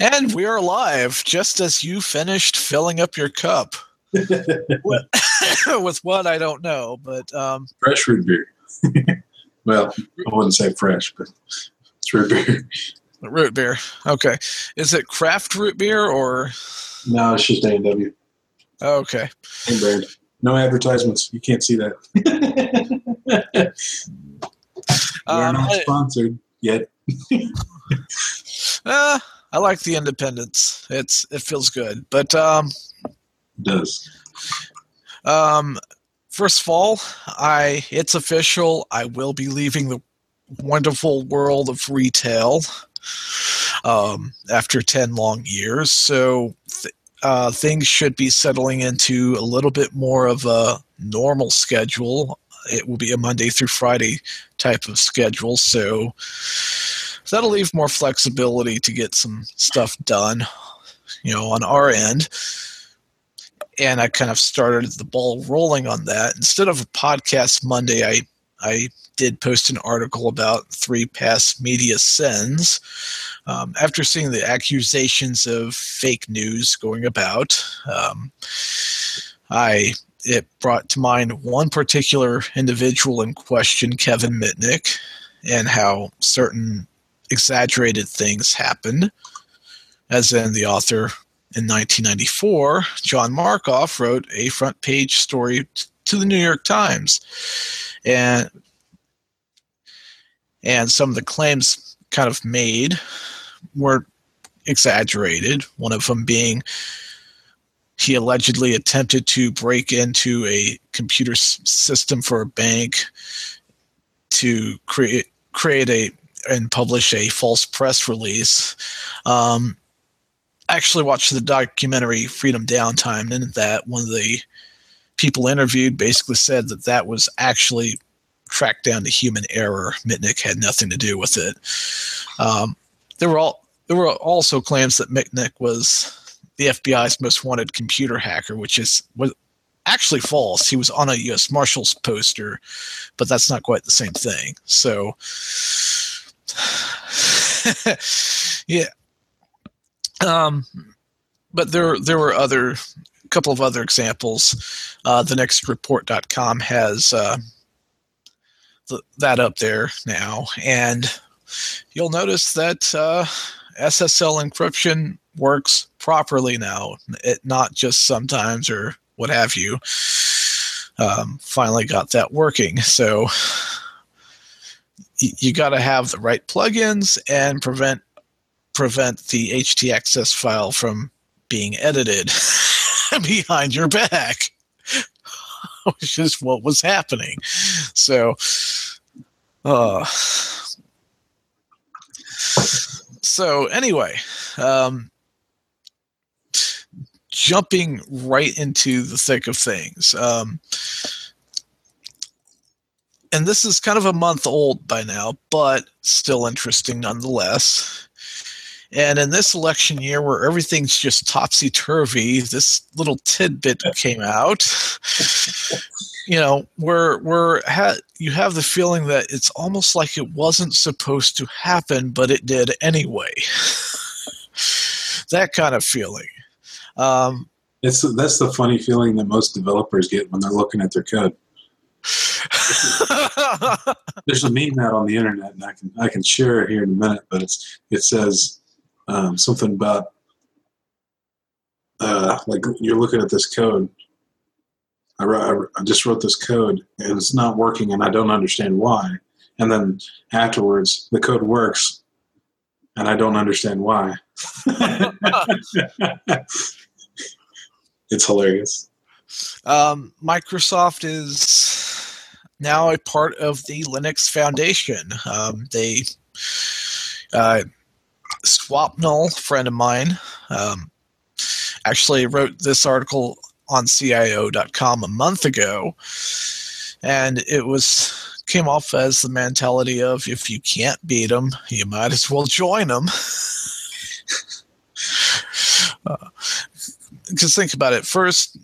And we are live just as you finished filling up your cup. with what I don't know, but um, fresh root beer. well, I wouldn't say fresh, but it's root beer. Root beer. Okay. Is it craft root beer or? No, it's just A and W. Okay. Same brand. No advertisements. You can't see that. We're um, not sponsored yet. uh, I like the independence. It's it feels good, but um, it does. Um, first of all, I it's official. I will be leaving the wonderful world of retail um, after ten long years. So th- uh, things should be settling into a little bit more of a normal schedule. It will be a Monday through Friday type of schedule. So that'll leave more flexibility to get some stuff done, you know, on our end. And I kind of started the ball rolling on that. Instead of a podcast Monday, I I did post an article about three past media sins. Um, after seeing the accusations of fake news going about, um, I it brought to mind one particular individual in question, Kevin Mitnick, and how certain exaggerated things happen, as in the author in 1994, John Markoff wrote a front page story to the New York Times, and and some of the claims kind of made were exaggerated. One of them being he allegedly attempted to break into a computer system for a bank to create create a and publish a false press release. Um, I actually watched the documentary Freedom Downtime, and that one of the people interviewed basically said that that was actually tracked down to human error. Mitnick had nothing to do with it. Um, there were all there were also claims that Mitnick was the FBI's most wanted computer hacker, which is was actually false. He was on a U.S. Marshals poster, but that's not quite the same thing. So yeah. Um, but there there were other a couple of other examples. Uh, the next report.com has uh, th- that up there now, and you'll notice that uh, SSL encryption works properly now. It not just sometimes or what have you. Um, finally got that working. So you got to have the right plugins and prevent prevent the htaccess file from being edited behind your back which is what was happening. So uh so anyway um jumping right into the thick of things um and this is kind of a month old by now, but still interesting nonetheless. And in this election year where everything's just topsy turvy, this little tidbit came out. you know, where where ha- you have the feeling that it's almost like it wasn't supposed to happen, but it did anyway. that kind of feeling. Um, it's that's the funny feeling that most developers get when they're looking at their code. There's a meme out on the internet, and I can I can share it here in a minute. But it's it says um, something about uh, like you're looking at this code. I, wrote, I just wrote this code, and it's not working, and I don't understand why. And then afterwards, the code works, and I don't understand why. it's hilarious. Um, Microsoft is now a part of the Linux Foundation. Um, they uh, Swapnil, friend of mine, um, actually wrote this article on CIO.com a month ago, and it was came off as the mentality of if you can't beat them, you might as well join them. Because uh, think about it. First,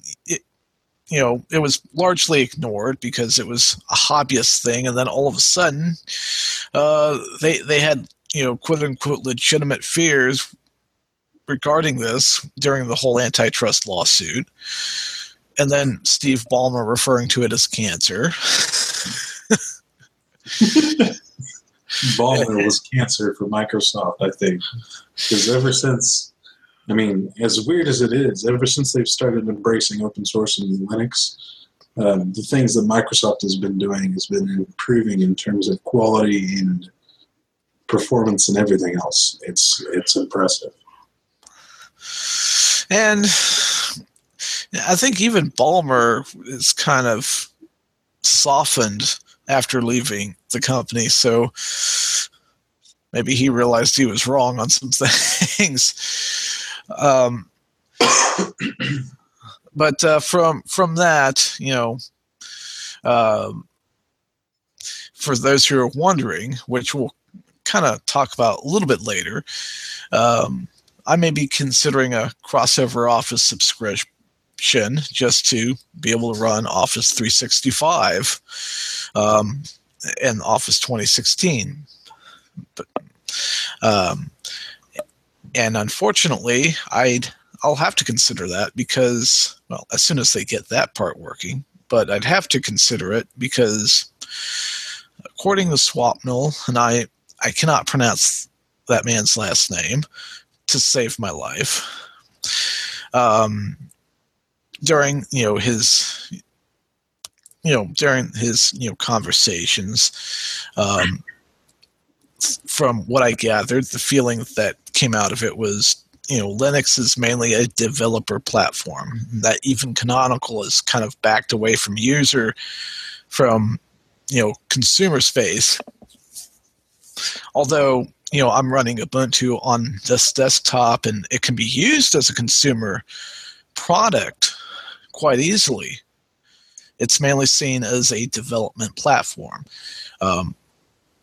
you know, it was largely ignored because it was a hobbyist thing, and then all of a sudden, uh, they they had you know quote unquote legitimate fears regarding this during the whole antitrust lawsuit, and then Steve Ballmer referring to it as cancer. Ballmer was cancer for Microsoft, I think, because ever since, I mean, as weird as it is, ever since they've started embracing open source and Linux, um, the things that Microsoft has been doing has been improving in terms of quality and performance and everything else. It's it's impressive. And I think even Ballmer is kind of softened after leaving the company. So maybe he realized he was wrong on some things. Um, but uh, from from that, you know, um, for those who are wondering, which we'll kind of talk about a little bit later, um, I may be considering a crossover Office subscription just to be able to run Office 365 um, and Office 2016. But, um, and unfortunately, I'd I'll have to consider that because well, as soon as they get that part working, but I'd have to consider it because according to Swapnil, and I I cannot pronounce that man's last name to save my life. Um, during you know his you know during his you know conversations um, from what i gathered the feeling that came out of it was you know linux is mainly a developer platform that even canonical is kind of backed away from user from you know consumer space although you know i'm running ubuntu on this desktop and it can be used as a consumer product quite easily. It's mainly seen as a development platform. Um,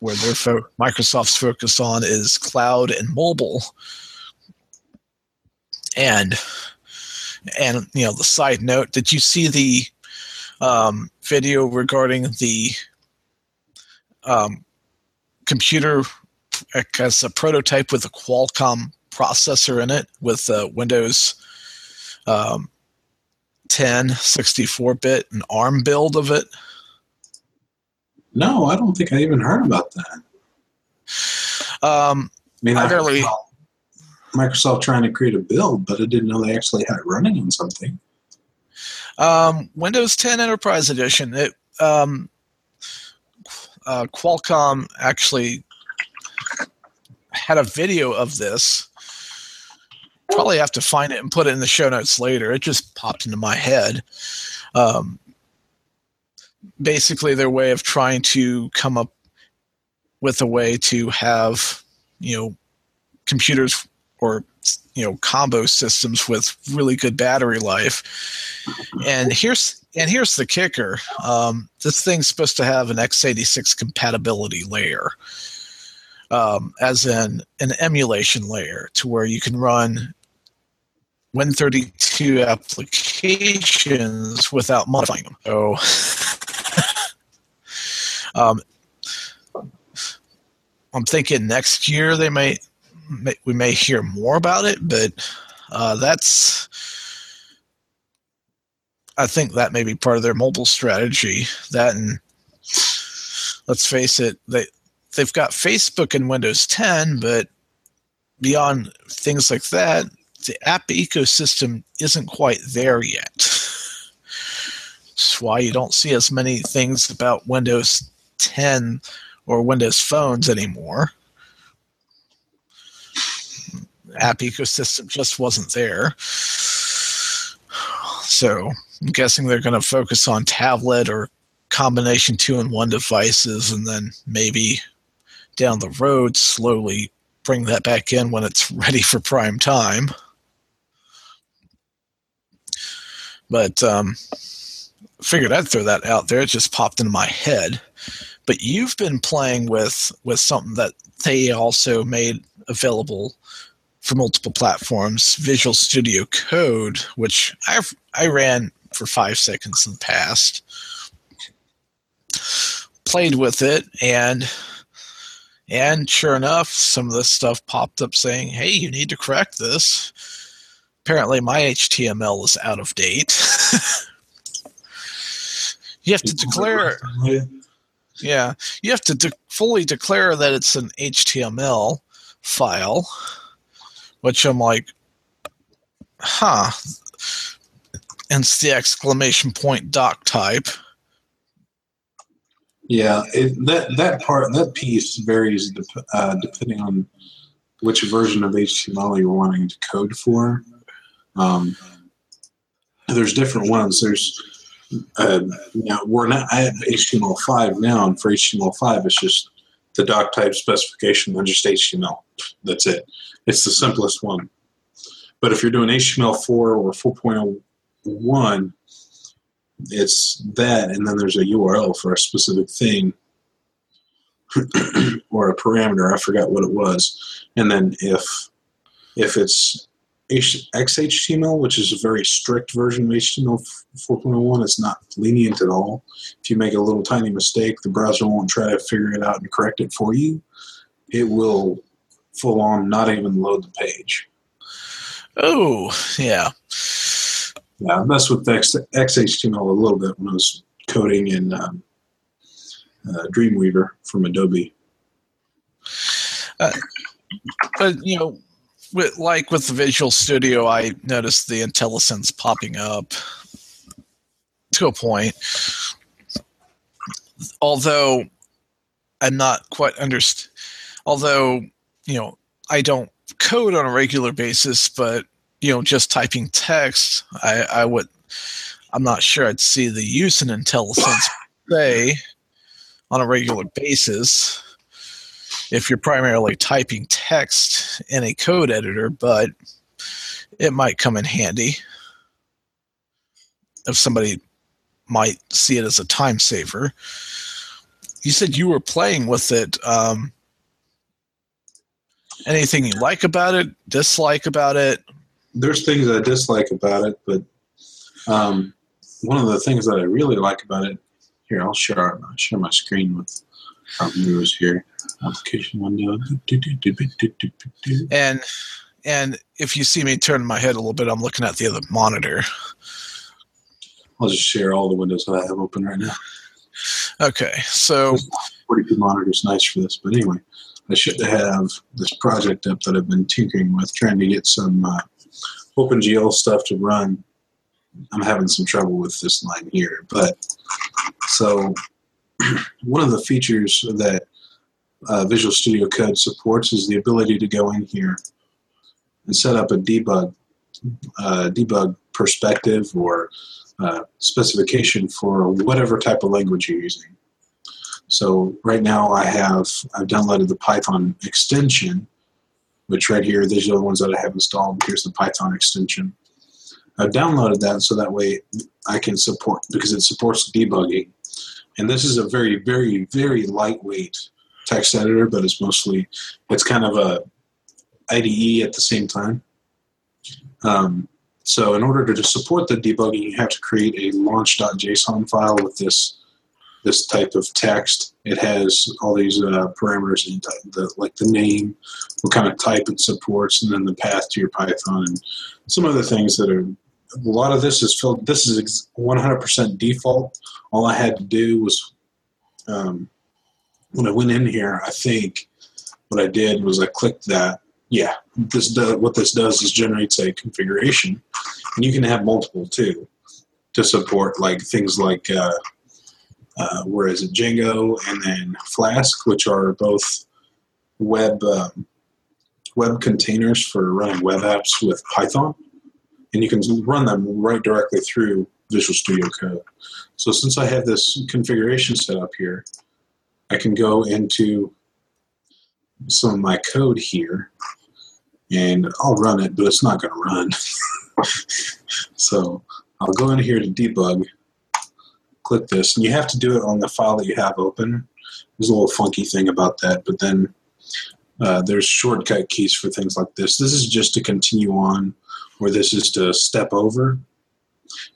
where their fo- Microsoft's focus on is cloud and mobile, and and you know the side note. Did you see the um, video regarding the um, computer as a prototype with a Qualcomm processor in it with uh, Windows um, 10 64 bit and ARM build of it? No, I don't think I even heard about that. Um, I mean, I, barely- Microsoft, Microsoft trying to create a build, but I didn't know they actually had it running on something. um, Windows 10 Enterprise Edition. It um, uh, Qualcomm actually had a video of this. Probably have to find it and put it in the show notes later. It just popped into my head. Um, basically, their way of trying to come up with a way to have, you know, computers or you know combo systems with really good battery life. And here's and here's the kicker: um, this thing's supposed to have an x86 compatibility layer, um, as in an emulation layer, to where you can run Win32 applications without modifying them. So, um, I'm thinking next year they may, may we may hear more about it, but uh, that's I think that may be part of their mobile strategy. That and let's face it, they they've got Facebook and Windows 10, but beyond things like that, the app ecosystem isn't quite there yet. That's why you don't see as many things about Windows 10 or Windows phones anymore. App ecosystem just wasn't there. So I'm guessing they're going to focus on tablet or combination two and one devices and then maybe down the road slowly bring that back in when it's ready for prime time. But um, figured I'd throw that out there. It just popped into my head. But you've been playing with with something that they also made available for multiple platforms, Visual Studio Code, which I I ran for five seconds in the past. Played with it and And sure enough, some of this stuff popped up saying, hey, you need to correct this. Apparently, my HTML is out of date. you have to declare. Yeah, you have to de- fully declare that it's an HTML file, which I'm like, huh. And it's the exclamation point doc type. Yeah, it, that that part that piece varies dep- uh, depending on which version of HTML you're wanting to code for. Um, there's different ones. There's Um, you know, we're not at HTML5 now, and for HTML5, it's just the doc type specification just HTML. That's it. It's the simplest one. But if you're doing HTML4 or 4.01, it's that, and then there's a URL for a specific thing or a parameter. I forgot what it was. And then if if it's XHTML, which is a very strict version of HTML 4.01, it's not lenient at all. If you make a little tiny mistake, the browser won't try to figure it out and correct it for you. It will full on not even load the page. Oh, yeah. Yeah, I messed with XHTML a little bit when I was coding in um, uh, Dreamweaver from Adobe. Uh, but, you know, with, like with the Visual Studio, I noticed the IntelliSense popping up to a point. Although I'm not quite underst. Although you know I don't code on a regular basis, but you know just typing text, I, I would. I'm not sure I'd see the use in IntelliSense say on a regular basis if you're primarily typing text in a code editor, but it might come in handy if somebody might see it as a time saver. You said you were playing with it. Um, anything you like about it, dislike about it? There's things I dislike about it, but um, one of the things that I really like about it, here I'll share I'll share my screen with our viewers here. Application window. And and if you see me turn my head a little bit, I'm looking at the other monitor. I'll just share all the windows that I have open right now. Okay, so 42 monitors, nice for this. But anyway, I should have this project up that I've been tinkering with, trying to get some uh, OpenGL stuff to run. I'm having some trouble with this line here, but so one of the features that uh, Visual Studio Code supports is the ability to go in here and set up a debug uh, debug perspective or uh, specification for whatever type of language you're using. So right now I have I've downloaded the Python extension, which right here these are the ones that I have installed. Here's the Python extension. I've downloaded that so that way I can support because it supports debugging. And this is a very, very, very lightweight text editor, but it's mostly it's kind of a IDE at the same time. Um, so in order to support the debugging, you have to create a launch.json file with this this type of text. It has all these uh, parameters, in the, like the name, what kind of type it supports, and then the path to your Python, and some other things that are. A lot of this is filled. This is 100% default. All I had to do was um, when I went in here, I think what I did was I clicked that. Yeah, this does, what this does is generates a configuration, and you can have multiple too to support like things like uh, uh, where is it Django and then Flask, which are both web um, web containers for running web apps with Python, and you can run them right directly through Visual Studio Code. So since I have this configuration set up here, I can go into some of my code here and I'll run it, but it's not going to run. so I'll go in here to debug, click this, and you have to do it on the file that you have open. There's a little funky thing about that, but then uh, there's shortcut keys for things like this. This is just to continue on, or this is to step over,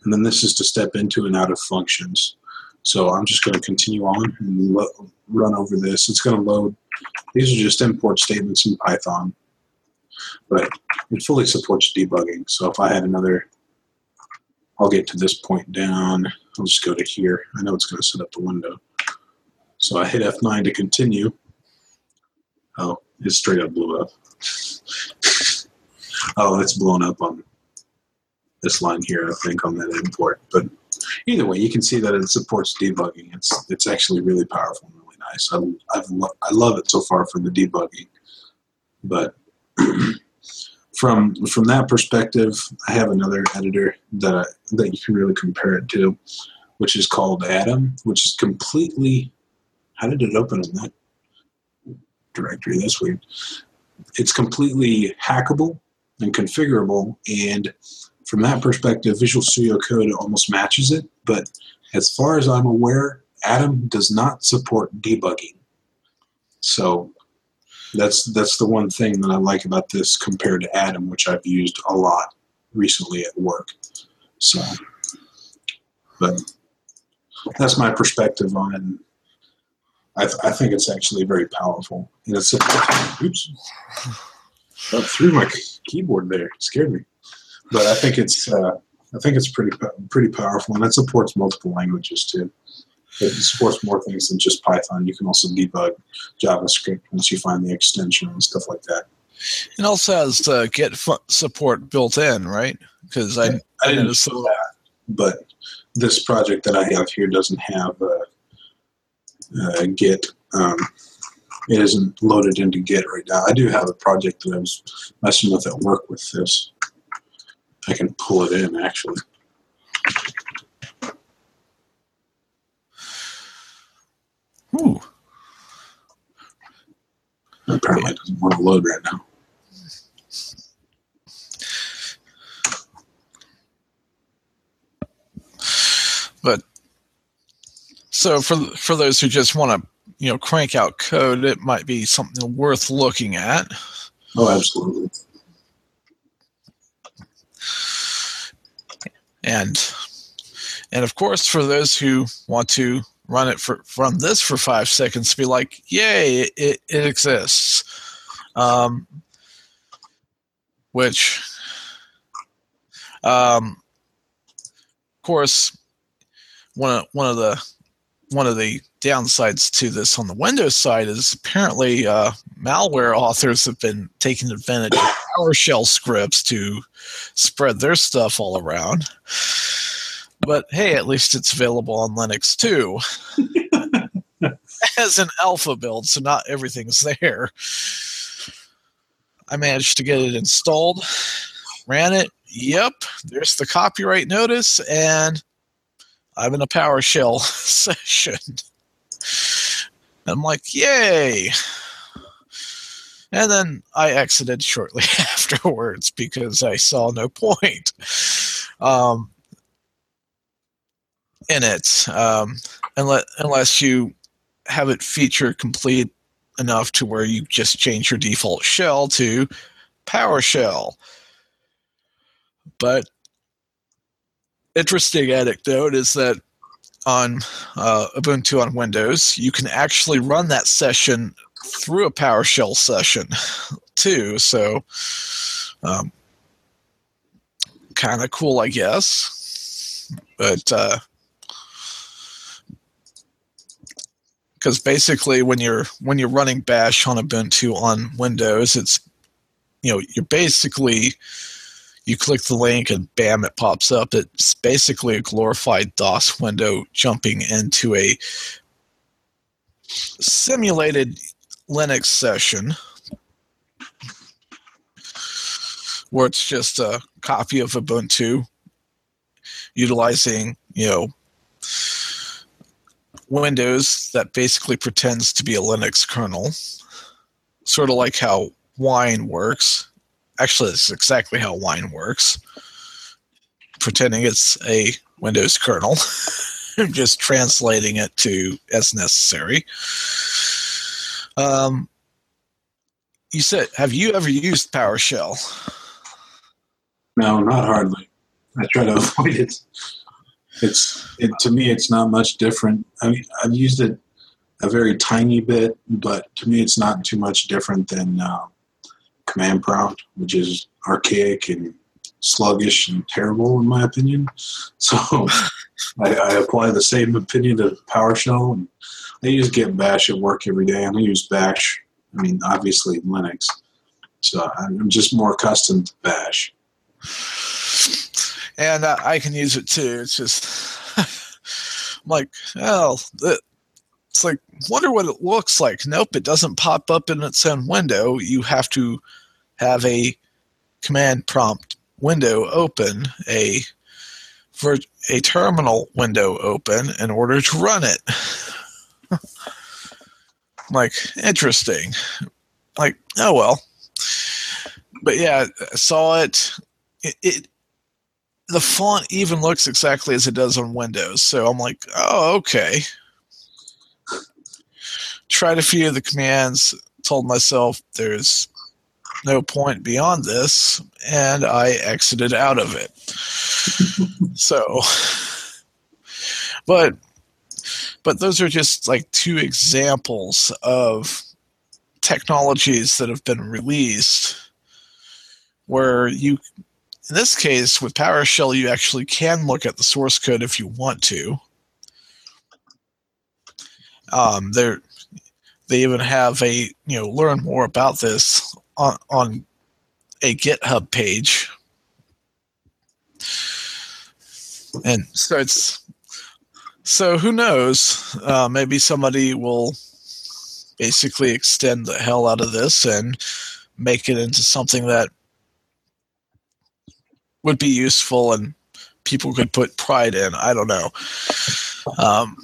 and then this is to step into and out of functions. So I'm just going to continue on and lo- run over this. It's going to load. These are just import statements in Python, but it fully supports debugging. So if I had another, I'll get to this point down. I'll just go to here. I know it's going to set up the window. So I hit F9 to continue. Oh, it straight up blew up. oh, it's blown up on this line here, I think, on that import. But either way, you can see that it supports debugging. It's it's actually really powerful and really nice. I I've lo- I love it so far for the debugging. But from from that perspective, I have another editor that I, that you can really compare it to, which is called Atom, which is completely. How did it open in that directory? That's weird. It's completely hackable and configurable, and from that perspective, Visual Studio Code almost matches it. But as far as I'm aware, Atom does not support debugging. So that's that's the one thing that I like about this compared to Atom, which I've used a lot recently at work. So, but that's my perspective on. I, th- I think it's actually very powerful. And it's oops, I threw my keyboard there. It scared me but I think it's uh, I think it's pretty pretty powerful, and it supports multiple languages too. It supports more things than just Python. You can also debug JavaScript once you find the extension and stuff like that. It also has uh, Git support built in, right? Because I, I didn't know that, but this project that I have here doesn't have uh, uh, Git. Um, it isn't loaded into Git right now. I do have a project that I was messing with at work with this. I can pull it in actually. Ooh. Apparently it doesn't want to load right now. But so for for those who just want to you know crank out code, it might be something worth looking at. Oh, absolutely. and and of course for those who want to run it for run this for five seconds be like yay it, it exists um, which um, of course one of, one of the one of the downsides to this on the Windows side is apparently uh, malware authors have been taking advantage of PowerShell scripts to spread their stuff all around. But hey, at least it's available on Linux too. As an alpha build, so not everything's there. I managed to get it installed, ran it. Yep, there's the copyright notice, and I'm in a PowerShell session. I'm like, yay. And then I exited shortly afterwards because I saw no point um, in it um, unless, unless you have it feature complete enough to where you just change your default shell to PowerShell. But interesting anecdote is that on uh, Ubuntu on Windows, you can actually run that session through a PowerShell session too. So, um, kind of cool, I guess. But because uh, basically, when you're when you're running Bash on Ubuntu on Windows, it's you know you're basically you click the link and bam, it pops up. It's basically a glorified DOS window jumping into a simulated Linux session where it's just a copy of Ubuntu utilizing, you know, Windows that basically pretends to be a Linux kernel, sort of like how Wine works. Actually, it's exactly how Wine works, pretending it's a Windows kernel, just translating it to as necessary. Um, you said, have you ever used PowerShell? No, not hardly. I try to avoid it. It's it to me. It's not much different. I mean, I've used it a very tiny bit, but to me, it's not too much different than uh, command prompt, which is archaic and sluggish and terrible in my opinion. So I, I, apply the same opinion to PowerShell. And I use Git Bash at work every day, and I use Bash. I mean, obviously Linux. So I'm just more accustomed to Bash. And uh, I can use it too. It's just I'm like, well, it's like wonder what it looks like. Nope, it doesn't pop up in its own window. You have to have a command prompt window open, a for a terminal window open in order to run it. like interesting. Like oh well. But yeah, saw it. it. It the font even looks exactly as it does on Windows. So I'm like, oh okay. Tried a few of the commands, told myself there's no point beyond this, and I exited out of it. so, but but those are just like two examples of technologies that have been released where you in this case with PowerShell you actually can look at the source code if you want to. Um, there they even have a you know learn more about this on, on a GitHub page. And so it's so who knows? Uh, maybe somebody will basically extend the hell out of this and make it into something that would be useful and people could put pride in. I don't know. Um,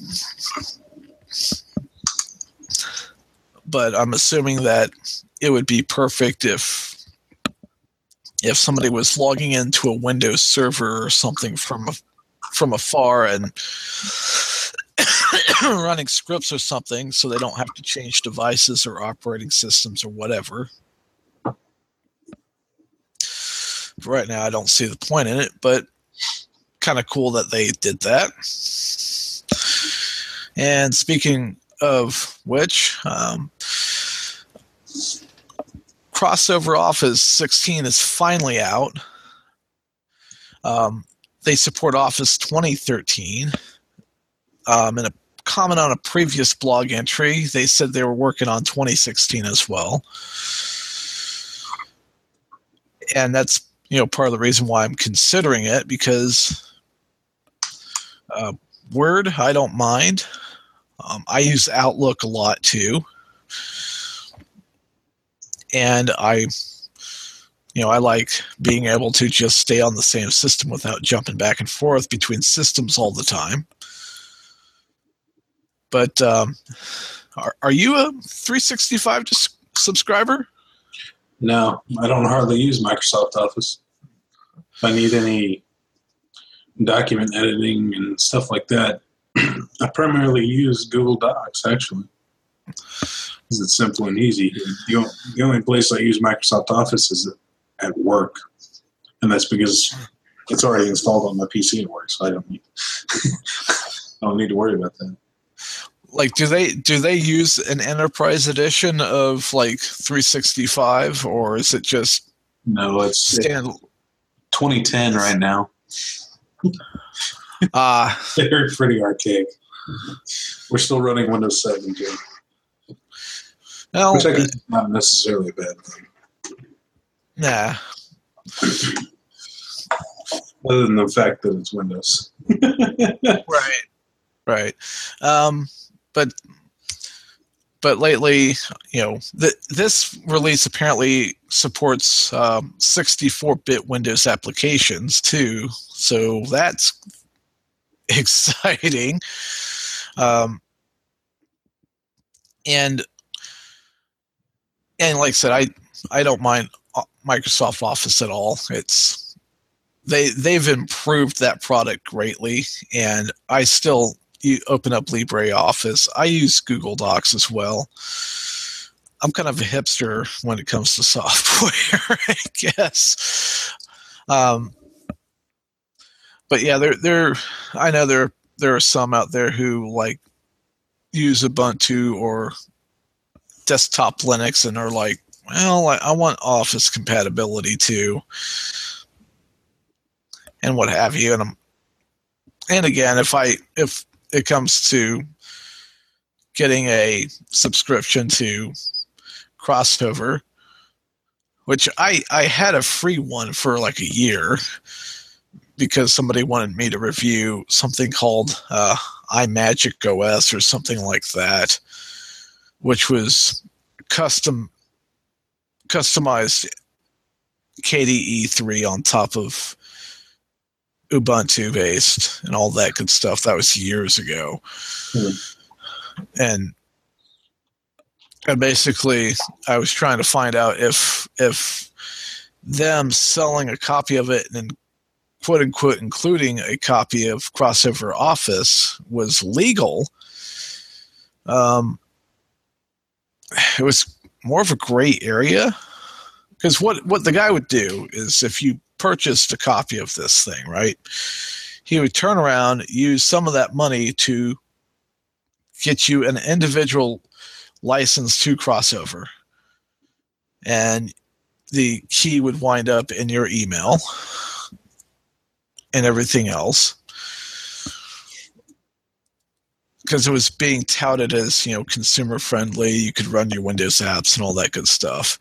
but I'm assuming that it would be perfect if if somebody was logging into a Windows server or something from from afar and running scripts or something so they don't have to change devices or operating systems or whatever. right now, I don't see the point in it, but kind of cool that they did that. And speaking of which, um, crossover Office 16 is finally out. Um, they support Office 2013. Um, in a comment on a previous blog entry, they said they were working on 2016 as well. And that's you know part of the reason why I'm considering it because uh, Word I don't mind. Um, I use Outlook a lot too and I, you know, I like being able to just stay on the same system without jumping back and forth between systems all the time. But um, are, are you a 365 subscriber? No, I don't hardly use Microsoft Office. If I need any document editing and stuff like that, I primarily use Google Docs actually because it's simple and easy. The, the only place I use Microsoft Office is at work, and that's because it's already installed on my PC at work, so I don't need I don't need to worry about that. Like, do they do they use an enterprise edition of like 365, or is it just no? It's stand- 2010 right now. Ah, uh, they're pretty archaic. We're still running Windows 7, Jim. Well, Which I guess is not necessarily a bad thing. Nah. Other than the fact that it's Windows. right. Right. Um, but but lately, you know, th- this release apparently supports 64-bit um, Windows applications too, so that's exciting. Um, and and like I said, I I don't mind uh, Microsoft Office at all. It's they they've improved that product greatly, and I still you open up LibreOffice. I use Google Docs as well. I'm kind of a hipster when it comes to software, I guess. Um, but yeah, there there I know there there are some out there who like use Ubuntu or desktop Linux and are like, well, I, I want Office compatibility too, and what have you. And I'm, and again, if I if it comes to getting a subscription to crossover which i i had a free one for like a year because somebody wanted me to review something called uh, iMagic OS or something like that, which was custom customized KDE three on top of Ubuntu based and all that good stuff. That was years ago, hmm. and and basically, I was trying to find out if if them selling a copy of it and quote unquote including a copy of crossover office was legal um, it was more of a gray area. Because what what the guy would do is if you purchased a copy of this thing right he would turn around use some of that money to get you an individual license to crossover and the key would wind up in your email and everything else because it was being touted as you know consumer friendly you could run your windows apps and all that good stuff.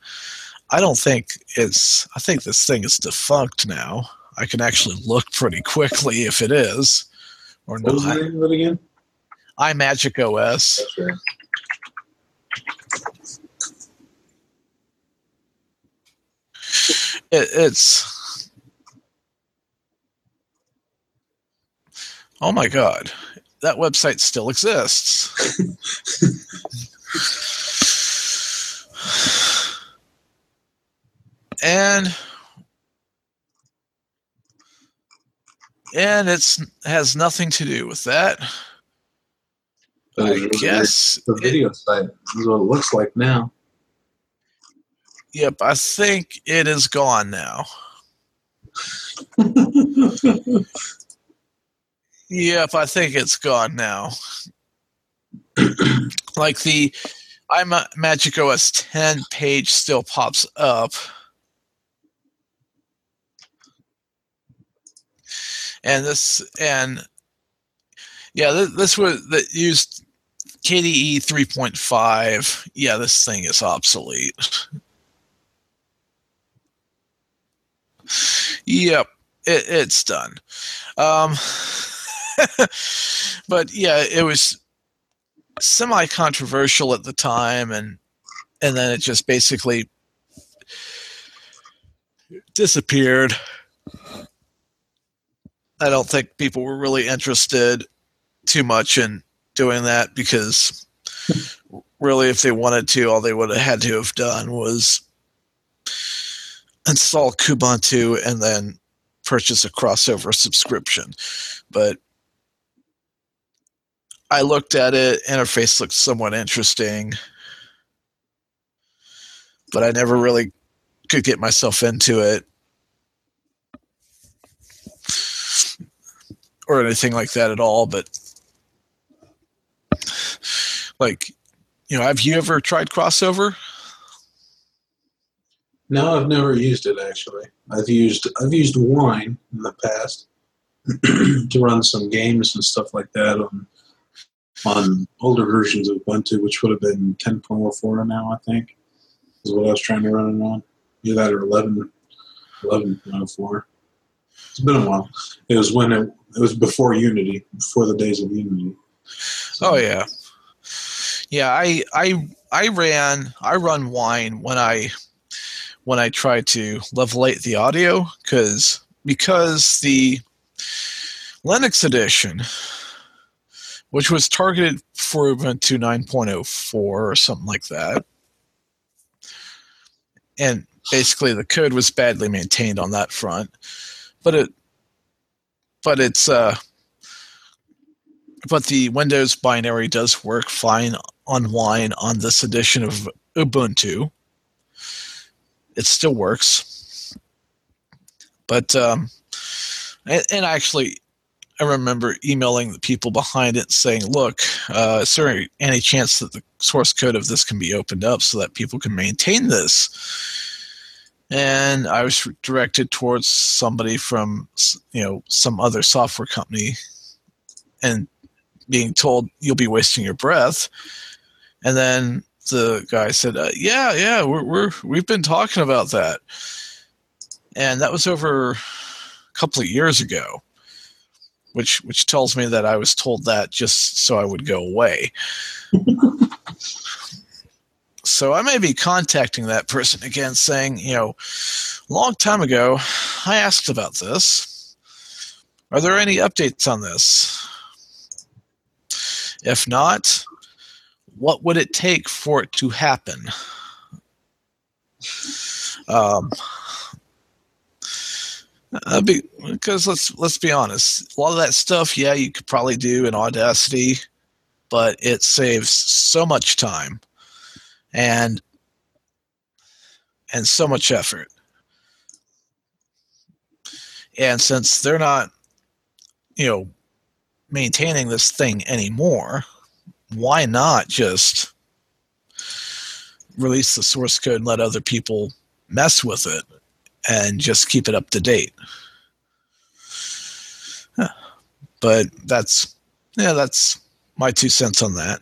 I don't think it's i think this thing is defunct now. I can actually look pretty quickly if it is or what not. was the name of it again? iMagic os right. it, it's Oh my God, that website still exists. and and it's has nothing to do with that. But I guess the video it, site is what it looks like now. Yep, I think it is gone now. Yep, I think it's gone now. like the I'm Magic OS 10 page still pops up. And this and yeah, this, this was that used KDE 3.5. Yeah, this thing is obsolete. yep, it, it's done. Um, but yeah, it was semi controversial at the time, and and then it just basically disappeared. I don't think people were really interested too much in doing that because really, if they wanted to, all they would have had to have done was install Kubuntu and then purchase a crossover subscription. But I looked at it. Interface looked somewhat interesting, but I never really could get myself into it or anything like that at all. But like, you know, have you ever tried crossover? No, I've never used it actually. I've used I've used Wine in the past to run some games and stuff like that on on older versions of Ubuntu, which would have been 10.04 now, I think, is what I was trying to run it on. Either that or 11, 11.04. It's been a while. It was when it, it was before Unity, before the days of Unity. So. Oh yeah, yeah. I I I ran I run Wine when I when I try to levelate the audio because because the Linux edition which was targeted for Ubuntu 9.04 or something like that. And basically, the code was badly maintained on that front, but it, but it's, uh, but the Windows binary does work fine on Wine on this edition of Ubuntu. It still works, but um, And, and actually, I remember emailing the people behind it saying, "Look, uh, is there any chance that the source code of this can be opened up so that people can maintain this?" And I was directed towards somebody from, you know, some other software company, and being told you'll be wasting your breath. And then the guy said, uh, "Yeah, yeah, we're, we're we've been talking about that," and that was over a couple of years ago which which tells me that I was told that just so I would go away. so I may be contacting that person again, saying, you know, a long time ago, I asked about this. Are there any updates on this? If not, what would it take for it to happen? Um, uh, because let's let's be honest, a lot of that stuff, yeah, you could probably do in Audacity, but it saves so much time and and so much effort. And since they're not, you know, maintaining this thing anymore, why not just release the source code and let other people mess with it and just keep it up to date. But that's yeah, that's my two cents on that.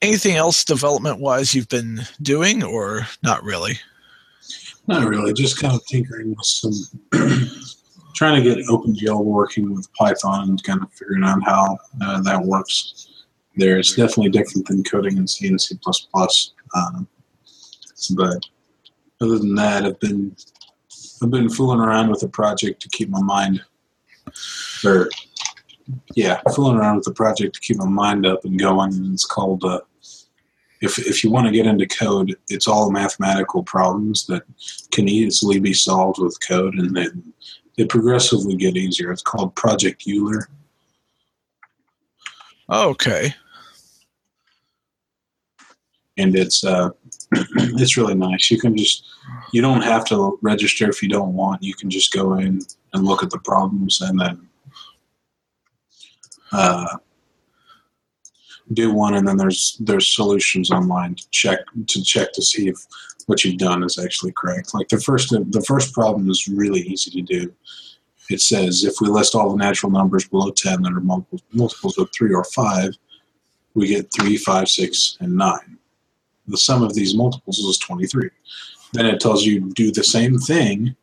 Anything else development wise you've been doing or not really? Not really, just kind of tinkering with some trying to get OpenGL working with Python and kind of figuring out how uh, that works. There, it's definitely different than coding in C and C++. Um, but other than that, I've been I've been fooling around with a project to keep my mind, or yeah, fooling around with the project to keep my mind up and going. And it's called uh, if if you want to get into code, it's all mathematical problems that can easily be solved with code, and then they progressively get easier. It's called Project Euler. Okay. And it's uh, it's really nice. You can just you don't have to register if you don't want. You can just go in and look at the problems and then uh, do one, and then there's there's solutions online to check to check to see if what you've done is actually correct. Like the first the first problem is really easy to do. It says if we list all the natural numbers below ten that are multiples, multiples of three or five, we get three, five, six, and nine the sum of these multiples is 23. Then it tells you do the same thing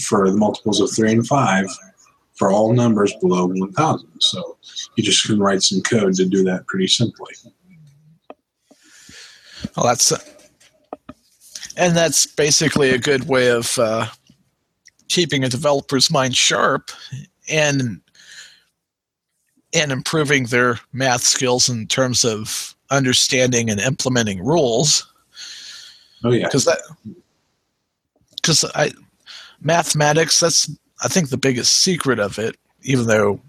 for the multiples of 3 and 5 for all numbers below 1000. So you just can write some code to do that pretty simply. Well, that's uh, and that's basically a good way of uh, keeping a developer's mind sharp and and improving their math skills in terms of understanding and implementing rules. Oh yeah, because that because I mathematics that's I think the biggest secret of it. Even though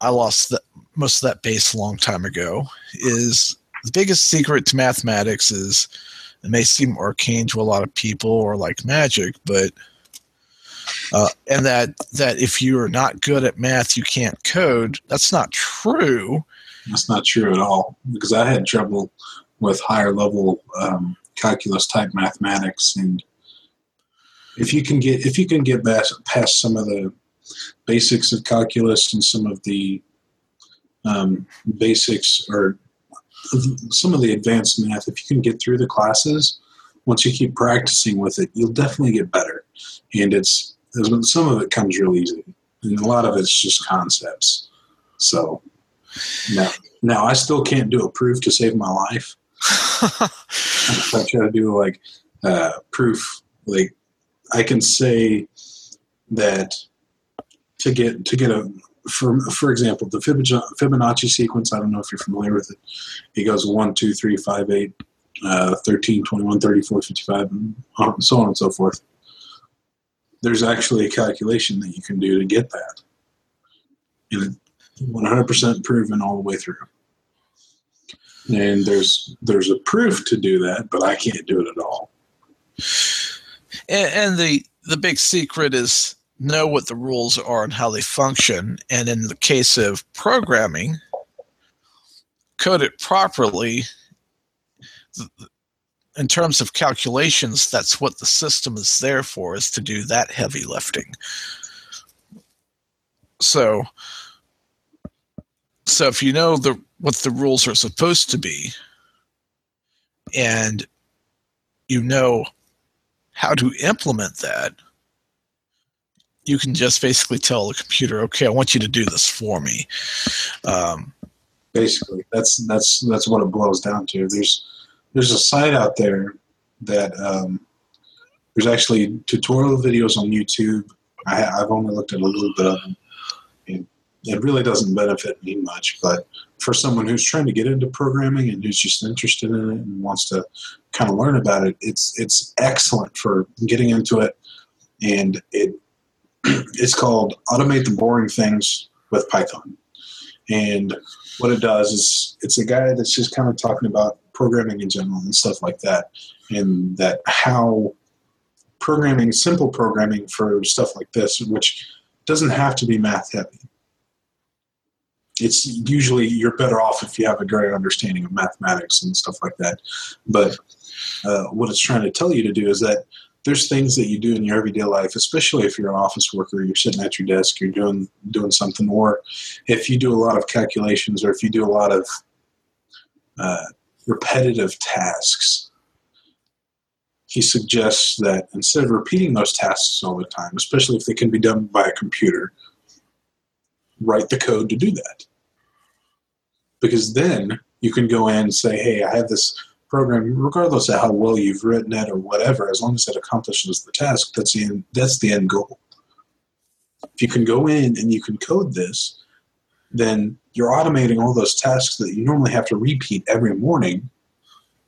I lost the, most of that base a long time ago, is the biggest secret to mathematics is it may seem arcane to a lot of people or like magic, but uh, and that that if you are not good at math, you can't code. That's not true. That's not true at all because I had trouble with higher level um, calculus type mathematics, and if you can get if you can get past, some of the basics of calculus and some of the um, basics or some of the advanced math, if you can get through the classes, once you keep practicing with it, you'll definitely get better. And it's some of it comes real easy, and a lot of it's just concepts. So now, now I still can't do a proof to save my life. I try to do like uh, proof, like I can say that to get to get a for for example the Fibonacci sequence. I don't know if you're familiar with it. It goes one, two, three, five, eight, uh, 13, 21, 34, 55, and so on and so forth. There's actually a calculation that you can do to get that. And 100% proven all the way through. And there's there's a proof to do that, but I can't do it at all. And, and the the big secret is know what the rules are and how they function. And in the case of programming, code it properly. In terms of calculations, that's what the system is there for, is to do that heavy lifting. So, so if you know the what the rules are supposed to be, and you know how to implement that, you can just basically tell the computer, "Okay, I want you to do this for me." Um, basically, that's that's that's what it boils down to. There's there's a site out there that um, there's actually tutorial videos on YouTube. I, I've only looked at a little bit of them. And it really doesn't benefit me much, but for someone who's trying to get into programming and who's just interested in it and wants to kind of learn about it, it's it's excellent for getting into it. And it it's called Automate the Boring Things with Python. And what it does is it's a guy that's just kind of talking about programming in general and stuff like that. And that how programming, simple programming for stuff like this, which doesn't have to be math heavy. It's usually you're better off if you have a great understanding of mathematics and stuff like that. But uh, what it's trying to tell you to do is that there's things that you do in your everyday life, especially if you're an office worker, you're sitting at your desk, you're doing doing something, or if you do a lot of calculations, or if you do a lot of uh, repetitive tasks. He suggests that instead of repeating those tasks all the time, especially if they can be done by a computer, write the code to do that. Because then you can go in and say, hey, I have this program, regardless of how well you've written it or whatever, as long as it accomplishes the task, that's the end, that's the end goal. If you can go in and you can code this, then you're automating all those tasks that you normally have to repeat every morning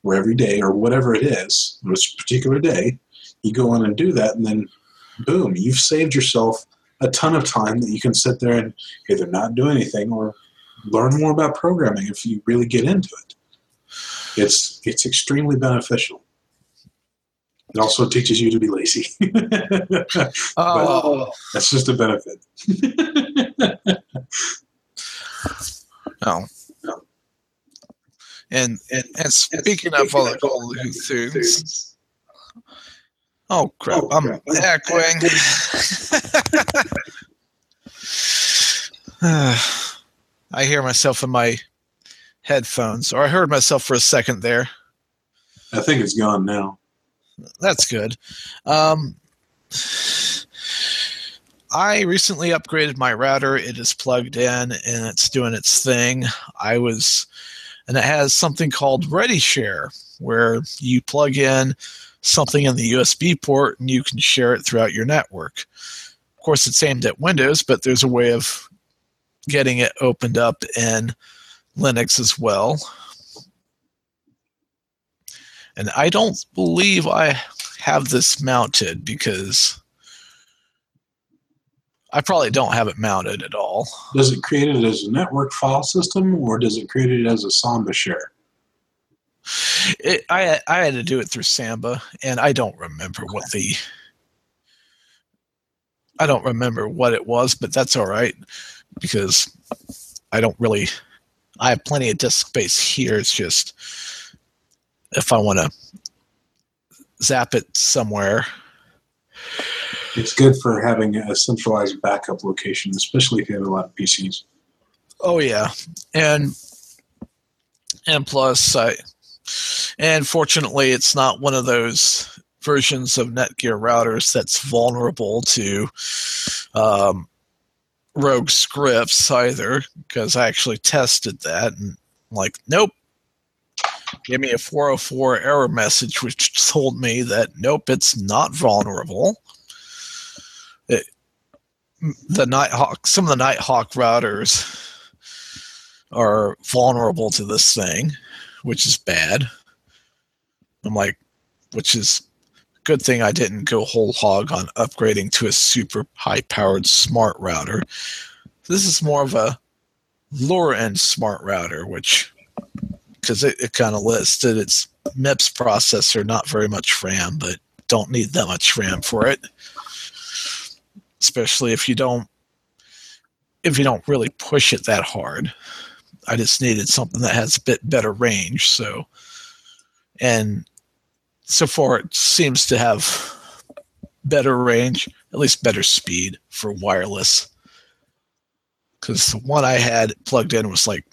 or every day or whatever it is, this particular day. You go in and do that, and then boom, you've saved yourself a ton of time that you can sit there and either not do anything or learn more about programming if you really get into it. It's it's extremely beneficial. It also teaches you to be lazy. oh, that's just a benefit. Oh. no. no. And, and and speaking, and of all the things, oh crap, oh, I'm echoing. I hear myself in my headphones, or I heard myself for a second there. I think it's gone now. That's good. Um, I recently upgraded my router. It is plugged in and it's doing its thing. I was, and it has something called ReadyShare, where you plug in something in the USB port and you can share it throughout your network. Of course, it's aimed at Windows, but there's a way of getting it opened up in Linux as well. And I don't believe I have this mounted because I probably don't have it mounted at all. Does it create it as a network file system or does it create it as a Samba share? It, I I had to do it through Samba, and I don't remember what the I don't remember what it was, but that's all right because I don't really I have plenty of disk space here. It's just if I want to zap it somewhere. It's good for having a centralized backup location, especially if you have a lot of PCs. Oh yeah, and and plus, I and fortunately, it's not one of those versions of Netgear routers that's vulnerable to um, rogue scripts either, because I actually tested that and like, nope. Give me a 404 error message, which told me that nope, it's not vulnerable. It, the Nighthawk, some of the Nighthawk routers are vulnerable to this thing, which is bad. I'm like, which is good thing I didn't go whole hog on upgrading to a super high powered smart router. This is more of a lower end smart router, which because it, it kind of listed its MIPS processor, not very much RAM, but don't need that much RAM for it. especially if you don't if you don't really push it that hard. I just needed something that has a bit better range. So, and so far it seems to have better range, at least better speed for wireless. Because the one I had plugged in was like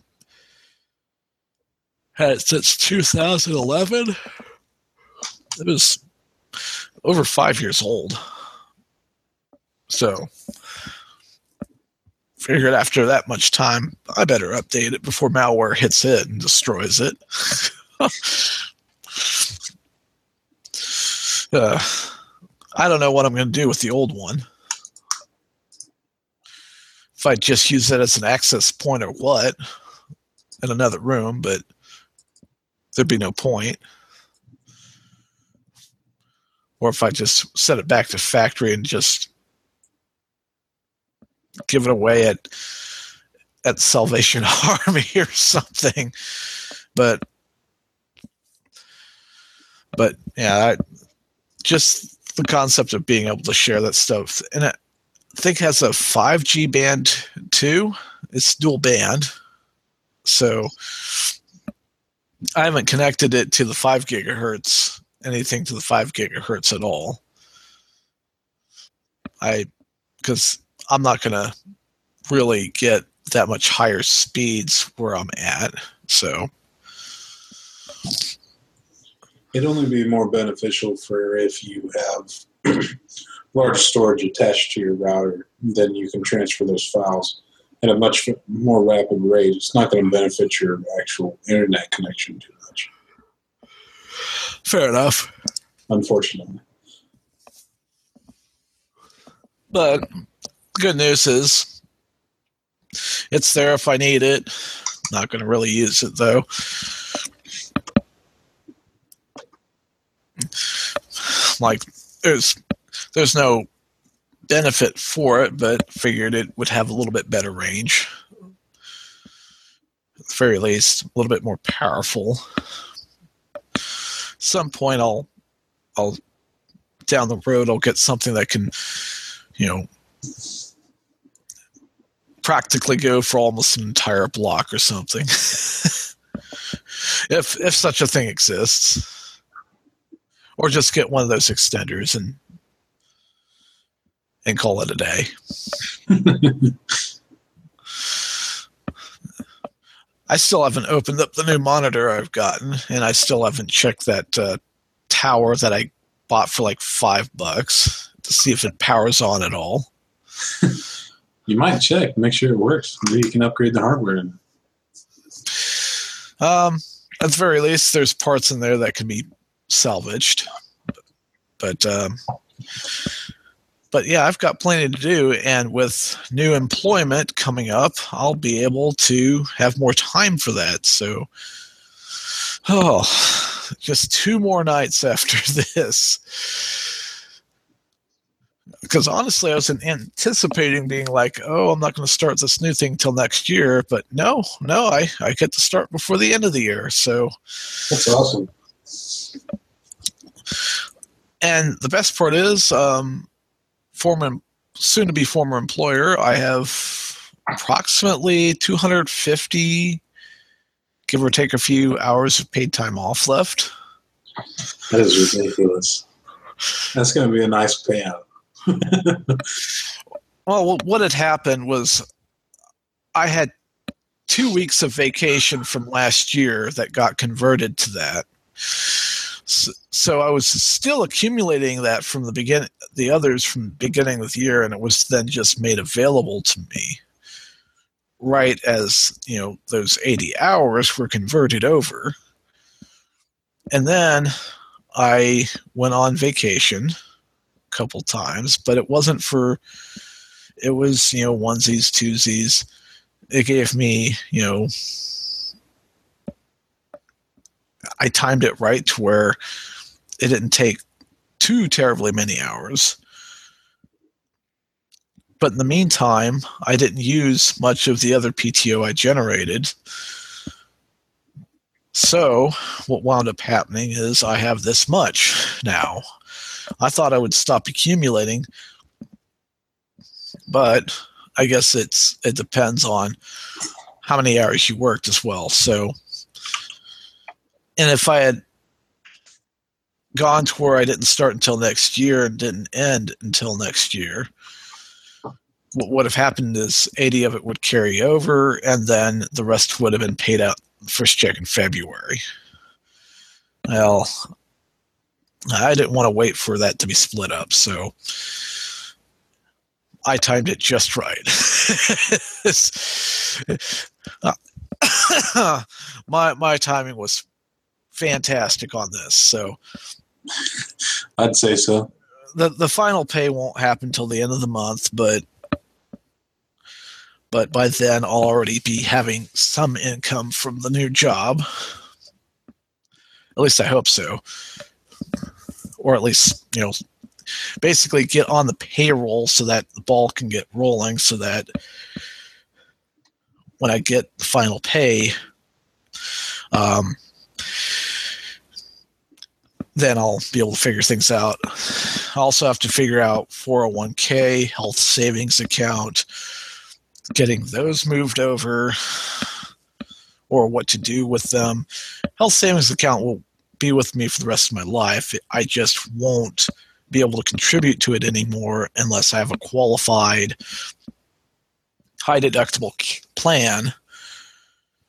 had it since 2011. It was over five years old. So figured after that much time, I better update it before malware hits it and destroys it. uh, I don't know what I'm going to do with the old one. If I just use it as an access point or what in another room, but there'd be no point. Or if I just set it back to factory and just give it away at at Salvation Army or something. But but yeah, I, just the concept of being able to share that stuff, and I think has a 5G band too. It's dual band, so I haven't connected it to the five gigahertz, anything to the five gigahertz at all. I because I'm not going to really get that much higher speeds where I'm at. So it'd only be more beneficial for if you have large storage attached to your router, then you can transfer those files at a much more rapid rate. It's not going to benefit your actual internet connection too much. Fair enough. Unfortunately. But good news is it's there if I need it. Not going to really use it though. Like there's there's no benefit for it, but figured it would have a little bit better range. At the very least, a little bit more powerful. Some point I'll I'll down the road I'll get something that can, you know, practically go for almost an entire block or something. if if such a thing exists. Or just get one of those extenders and and call it a day. I still haven't opened up the new monitor I've gotten, and I still haven't checked that uh, tower that I bought for like five bucks to see if it powers on at all. You might check, make sure it works. Maybe you can upgrade the hardware. Um, at the very least, there's parts in there that can be salvaged. But um, but yeah, I've got plenty to do, and with new employment coming up, I'll be able to have more time for that. So, oh, just two more nights after this because honestly, I was anticipating being like, "Oh, I'm not going to start this new thing till next year," but no, no, I I get to start before the end of the year. So that's awesome. And the best part is, um, former, soon to be former employer, I have approximately 250, give or take a few hours of paid time off left. That is ridiculous. That's going to be a nice payout. well, what had happened was I had two weeks of vacation from last year that got converted to that. So, so, I was still accumulating that from the beginning, the others from the beginning of the year, and it was then just made available to me right as you know those 80 hours were converted over. And then I went on vacation couple times, but it wasn't for. It was you know onesies, twosies. It gave me you know. I timed it right to where it didn't take too terribly many hours. But in the meantime, I didn't use much of the other PTO I generated. So, what wound up happening is I have this much now. I thought I would stop accumulating but I guess it's it depends on how many hours you worked as well. So, and if I had gone to where I didn't start until next year and didn't end until next year, what would have happened is 80 of it would carry over, and then the rest would have been paid out first check in February. Well, I didn't want to wait for that to be split up, so I timed it just right. my my timing was fantastic on this. So I'd say so. The the final pay won't happen till the end of the month, but but by then I'll already be having some income from the new job. At least I hope so. Or at least, you know, basically get on the payroll so that the ball can get rolling so that when I get the final pay, um, then I'll be able to figure things out. I also have to figure out 401k, health savings account, getting those moved over, or what to do with them. Health savings account will be with me for the rest of my life. I just won't be able to contribute to it anymore unless I have a qualified high deductible plan.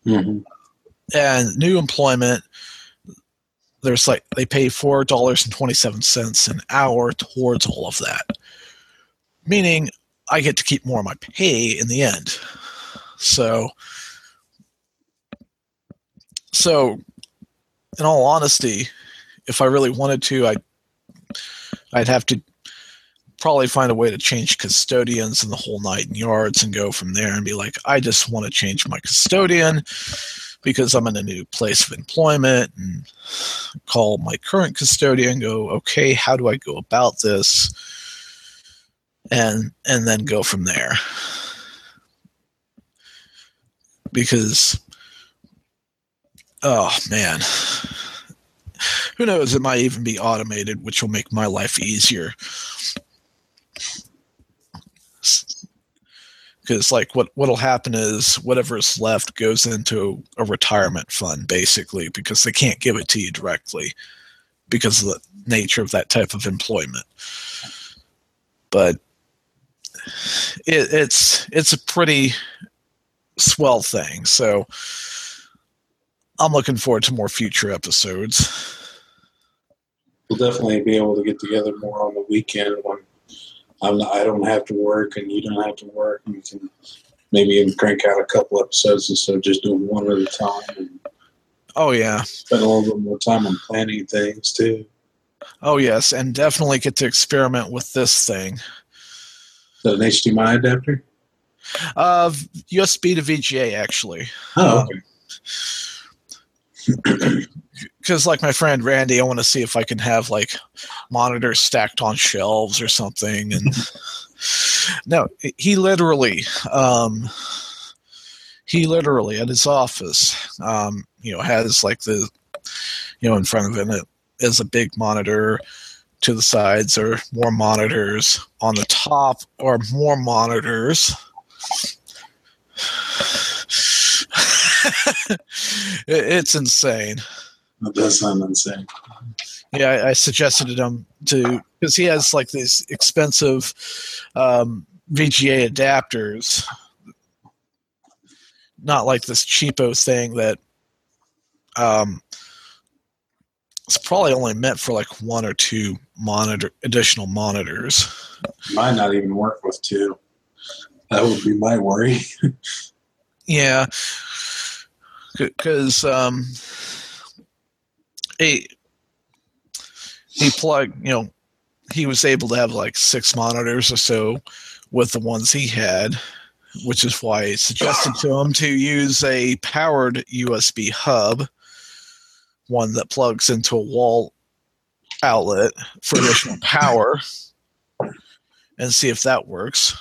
Mm-hmm. And new employment, there's like they pay four dollars and twenty seven cents an hour towards all of that, meaning I get to keep more of my pay in the end. So, so in all honesty, if I really wanted to, I I'd have to probably find a way to change custodians and the whole night and yards and go from there and be like, I just want to change my custodian because I'm in a new place of employment and call my current custodian, go, okay, how do I go about this? And and then go from there. Because oh man who knows? It might even be automated, which will make my life easier. Because like what what'll happen is whatever is left goes into a retirement fund, basically, because they can't give it to you directly because of the nature of that type of employment. But it, it's it's a pretty swell thing. So I'm looking forward to more future episodes we'll definitely be able to get together more on the weekend when I'm not, I don't have to work and you don't have to work. And we can maybe even crank out a couple episodes instead of just doing one at a time. And oh yeah, spend a little bit more time on planning things too. Oh yes, and definitely get to experiment with this thing. That an HDMI adapter? Uh, USB to VGA actually. Oh, okay. Um, because like my friend Randy, I want to see if I can have like monitors stacked on shelves or something. And no, he literally, um, he literally at his office, um, you know, has like the, you know, in front of him it is a big monitor. To the sides or more monitors. On the top or more monitors. it's insane. That does sound insane. Yeah, I, I suggested to him to because he has like these expensive um, VGA adapters, not like this cheapo thing that um, it's probably only meant for like one or two monitor additional monitors. Might not even work with two. That would be my worry. yeah, because um, he he plugged you know he was able to have like six monitors or so with the ones he had which is why I suggested to him to use a powered USB hub, one that plugs into a wall outlet for additional power, and see if that works.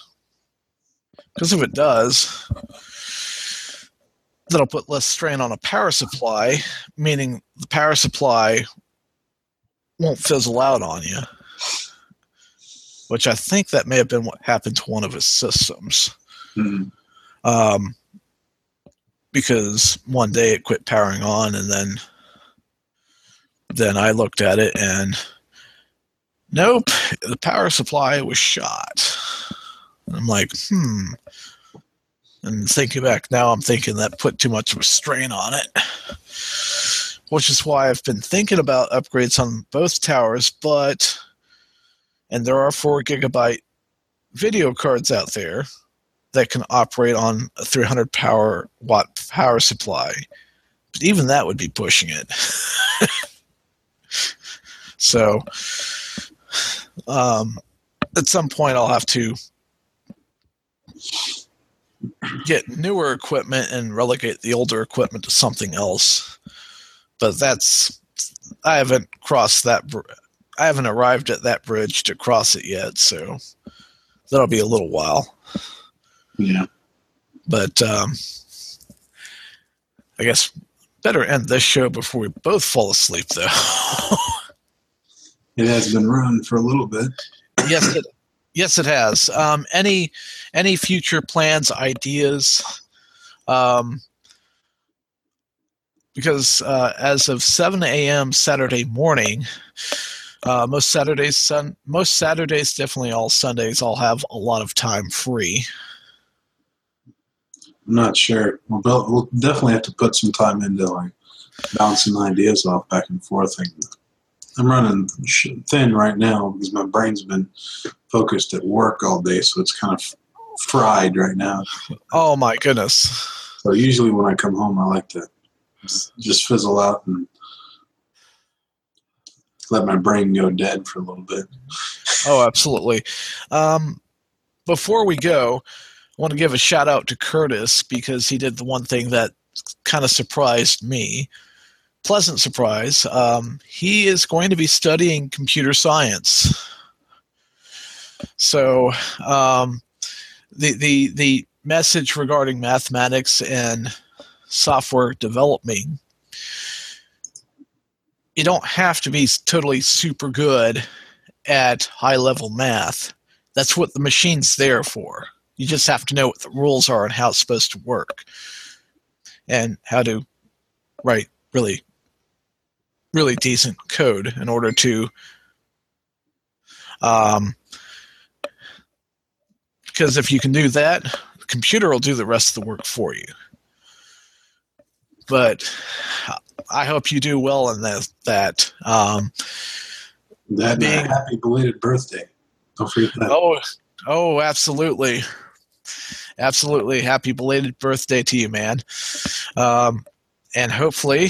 Because if it does, that'll put less strain on a power supply, meaning the power supply won't fizzle out on you. which I think that may have been what happened to one of his systems. Mhm. Um, because one day it quit powering on, and then then I looked at it and nope, the power supply was shot. And I'm like, hmm. And thinking back now, I'm thinking that put too much of a strain on it. Which is why I've been thinking about upgrades on both towers, but and there are four gigabyte video cards out there that can operate on a 300 power watt power supply. But even that would be pushing it. so um, at some point I'll have to get newer equipment and relegate the older equipment to something else. But that's I haven't crossed that. br- I haven't arrived at that bridge to cross it yet, so that'll be a little while. Yeah. But um, I guess better end this show before we both fall asleep, though. It has been running for a little bit. yes, it, yes, it has. Um, any any future plans, ideas? Um, because uh, as of seven a.m. Saturday morning, uh, most Saturdays, sun, most Saturdays, definitely all Sundays, I'll have a lot of time free. I'm not sure. We'll, bo- we'll definitely have to put some time into like bouncing ideas off back and forth. Like, I'm running thin right now because my brain's been focused at work all day, so it's kind of fried right now. Oh my goodness! So usually when I come home, I like to just fizzle out and let my brain go dead for a little bit. Oh, absolutely. Um, before we go, I want to give a shout out to Curtis because he did the one thing that kind of surprised me. Pleasant surprise. Um, he is going to be studying computer science. So, um, the the the message regarding mathematics and software development you don't have to be totally super good at high level math. That's what the machine's there for. You just have to know what the rules are and how it's supposed to work and how to write really, really decent code in order to. Um, because if you can do that, the computer will do the rest of the work for you. But I hope you do well in that. That um, That Being- happy belated birthday. Don't forget that. Oh, oh, absolutely, absolutely. Happy belated birthday to you, man. Um, and hopefully,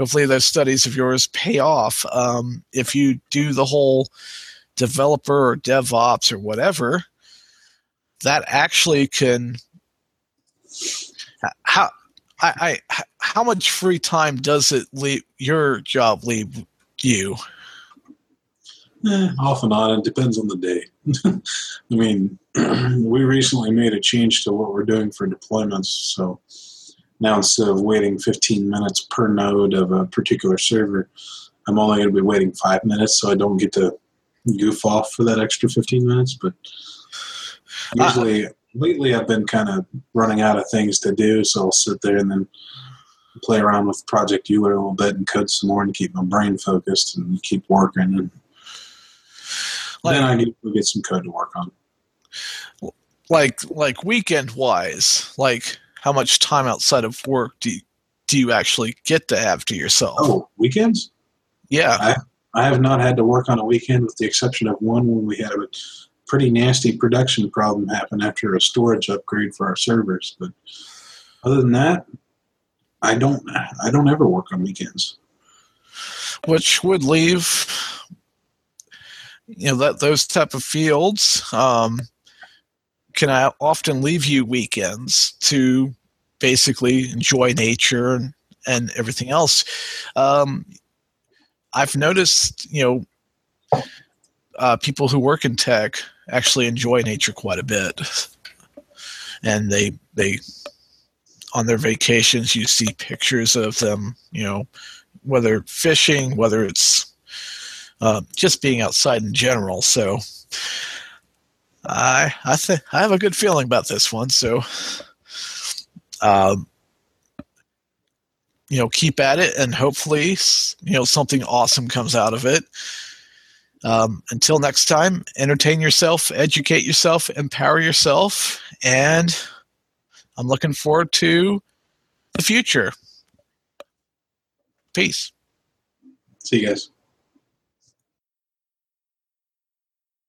hopefully those studies of yours pay off. Um, if you do the whole developer or DevOps or whatever, that actually can. How I, I how much free time does it leave your job leave you? Eh, off and on. It depends on the day. I mean, we recently made a change to what we're doing for deployments. So now instead of waiting 15 minutes per node of a particular server, I'm only going to be waiting five minutes so I don't get to goof off for that extra 15 minutes. But ah. usually, lately, I've been kind of running out of things to do. So I'll sit there and then play around with Project Euler a little bit and code some more and keep my brain focused and keep working. And then I get, get some code to work on. like like weekend wise like how much time outside of work do you, do you actually get to have to yourself Oh, weekends? yeah I have not had to work on a weekend with the exception of one when we had a pretty nasty production problem happen after a storage upgrade for our servers. But other than that, I don't I don't ever work on weekends. which would leave you know that those type of fields um, can I often leave you weekends to basically enjoy nature and, and everything else um, i've noticed you know uh, people who work in tech actually enjoy nature quite a bit and they they on their vacations you see pictures of them you know whether fishing, whether it's uh, just being outside in general. So I I think I have a good feeling about this one. So, um, you know, keep at it, and hopefully, you know, something awesome comes out of it. Um, until next time, entertain yourself, educate yourself, empower yourself, and I'm looking forward to the future. Peace. See you guys.